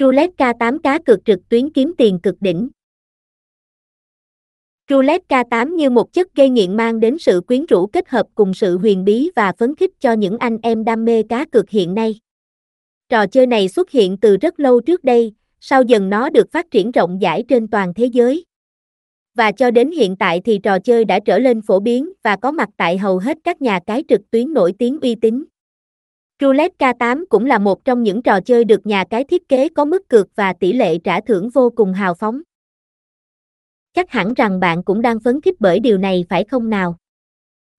Roulette K8 cá cược trực tuyến kiếm tiền cực đỉnh. Roulette K8 như một chất gây nghiện mang đến sự quyến rũ kết hợp cùng sự huyền bí và phấn khích cho những anh em đam mê cá cược hiện nay. Trò chơi này xuất hiện từ rất lâu trước đây, sau dần nó được phát triển rộng rãi trên toàn thế giới. Và cho đến hiện tại thì trò chơi đã trở lên phổ biến và có mặt tại hầu hết các nhà cái trực tuyến nổi tiếng uy tín. Roulette K8 cũng là một trong những trò chơi được nhà cái thiết kế có mức cược và tỷ lệ trả thưởng vô cùng hào phóng. Chắc hẳn rằng bạn cũng đang phấn khích bởi điều này phải không nào?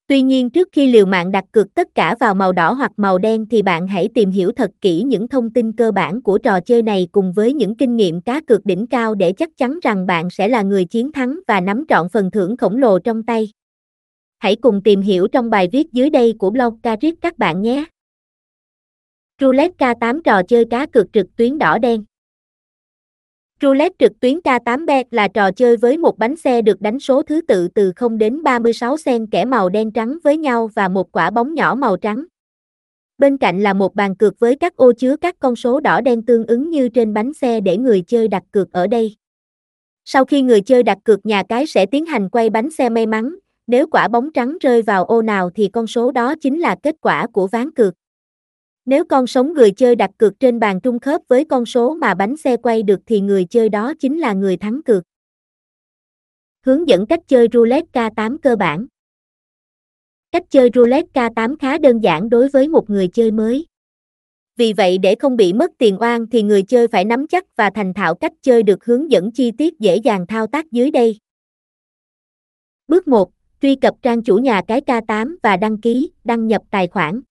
Tuy nhiên trước khi liều mạng đặt cược tất cả vào màu đỏ hoặc màu đen thì bạn hãy tìm hiểu thật kỹ những thông tin cơ bản của trò chơi này cùng với những kinh nghiệm cá cược đỉnh cao để chắc chắn rằng bạn sẽ là người chiến thắng và nắm trọn phần thưởng khổng lồ trong tay. Hãy cùng tìm hiểu trong bài viết dưới đây của blog Carit các bạn nhé. Roulette K8 trò chơi cá cược trực tuyến đỏ đen. Roulette trực tuyến K8 bet là trò chơi với một bánh xe được đánh số thứ tự từ 0 đến 36 sen kẻ màu đen trắng với nhau và một quả bóng nhỏ màu trắng. Bên cạnh là một bàn cược với các ô chứa các con số đỏ đen tương ứng như trên bánh xe để người chơi đặt cược ở đây. Sau khi người chơi đặt cược nhà cái sẽ tiến hành quay bánh xe may mắn, nếu quả bóng trắng rơi vào ô nào thì con số đó chính là kết quả của ván cược. Nếu con sống người chơi đặt cược trên bàn trung khớp với con số mà bánh xe quay được thì người chơi đó chính là người thắng cược. Hướng dẫn cách chơi roulette K8 cơ bản. Cách chơi roulette K8 khá đơn giản đối với một người chơi mới. Vì vậy để không bị mất tiền oan thì người chơi phải nắm chắc và thành thạo cách chơi được hướng dẫn chi tiết dễ dàng thao tác dưới đây. Bước 1. Truy cập trang chủ nhà cái K8 và đăng ký, đăng nhập tài khoản.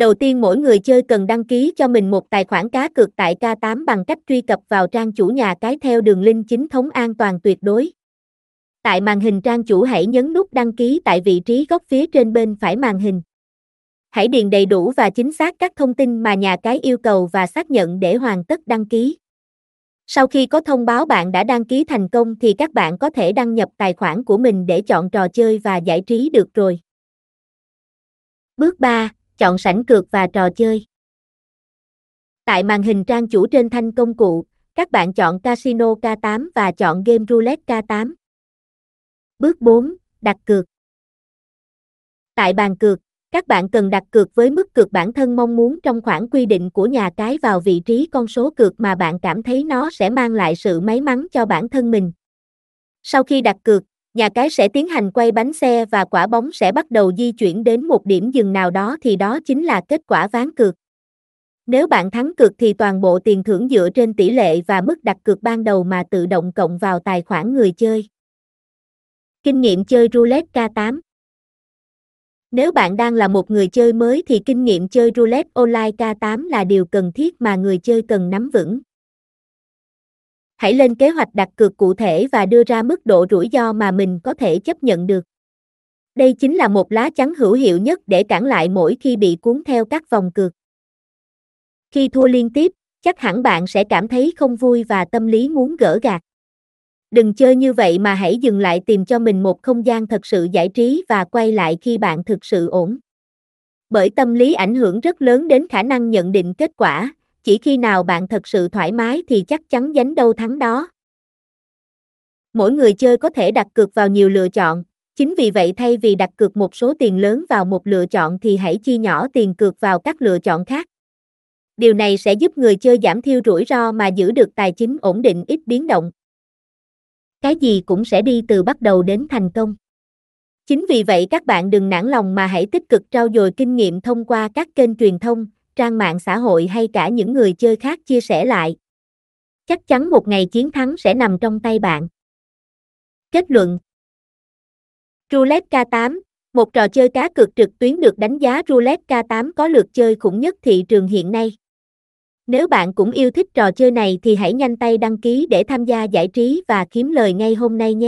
Đầu tiên mỗi người chơi cần đăng ký cho mình một tài khoản cá cược tại K8 bằng cách truy cập vào trang chủ nhà cái theo đường link chính thống an toàn tuyệt đối. Tại màn hình trang chủ hãy nhấn nút đăng ký tại vị trí góc phía trên bên phải màn hình. Hãy điền đầy đủ và chính xác các thông tin mà nhà cái yêu cầu và xác nhận để hoàn tất đăng ký. Sau khi có thông báo bạn đã đăng ký thành công thì các bạn có thể đăng nhập tài khoản của mình để chọn trò chơi và giải trí được rồi. Bước 3 chọn sảnh cược và trò chơi. Tại màn hình trang chủ trên thanh công cụ, các bạn chọn Casino K8 và chọn Game Roulette K8. Bước 4. Đặt cược. Tại bàn cược, các bạn cần đặt cược với mức cược bản thân mong muốn trong khoảng quy định của nhà cái vào vị trí con số cược mà bạn cảm thấy nó sẽ mang lại sự may mắn cho bản thân mình. Sau khi đặt cược, nhà cái sẽ tiến hành quay bánh xe và quả bóng sẽ bắt đầu di chuyển đến một điểm dừng nào đó thì đó chính là kết quả ván cược. Nếu bạn thắng cược thì toàn bộ tiền thưởng dựa trên tỷ lệ và mức đặt cược ban đầu mà tự động cộng vào tài khoản người chơi. Kinh nghiệm chơi roulette K8 Nếu bạn đang là một người chơi mới thì kinh nghiệm chơi roulette online K8 là điều cần thiết mà người chơi cần nắm vững hãy lên kế hoạch đặt cược cụ thể và đưa ra mức độ rủi ro mà mình có thể chấp nhận được. Đây chính là một lá chắn hữu hiệu nhất để cản lại mỗi khi bị cuốn theo các vòng cược. Khi thua liên tiếp, chắc hẳn bạn sẽ cảm thấy không vui và tâm lý muốn gỡ gạt. Đừng chơi như vậy mà hãy dừng lại tìm cho mình một không gian thật sự giải trí và quay lại khi bạn thực sự ổn. Bởi tâm lý ảnh hưởng rất lớn đến khả năng nhận định kết quả, chỉ khi nào bạn thật sự thoải mái thì chắc chắn giành đâu thắng đó. Mỗi người chơi có thể đặt cược vào nhiều lựa chọn, chính vì vậy thay vì đặt cược một số tiền lớn vào một lựa chọn thì hãy chia nhỏ tiền cược vào các lựa chọn khác. Điều này sẽ giúp người chơi giảm thiểu rủi ro mà giữ được tài chính ổn định ít biến động. Cái gì cũng sẽ đi từ bắt đầu đến thành công. Chính vì vậy các bạn đừng nản lòng mà hãy tích cực trau dồi kinh nghiệm thông qua các kênh truyền thông, trang mạng xã hội hay cả những người chơi khác chia sẻ lại. Chắc chắn một ngày chiến thắng sẽ nằm trong tay bạn. Kết luận Roulette K8 Một trò chơi cá cược trực tuyến được đánh giá Roulette K8 có lượt chơi khủng nhất thị trường hiện nay. Nếu bạn cũng yêu thích trò chơi này thì hãy nhanh tay đăng ký để tham gia giải trí và kiếm lời ngay hôm nay nhé.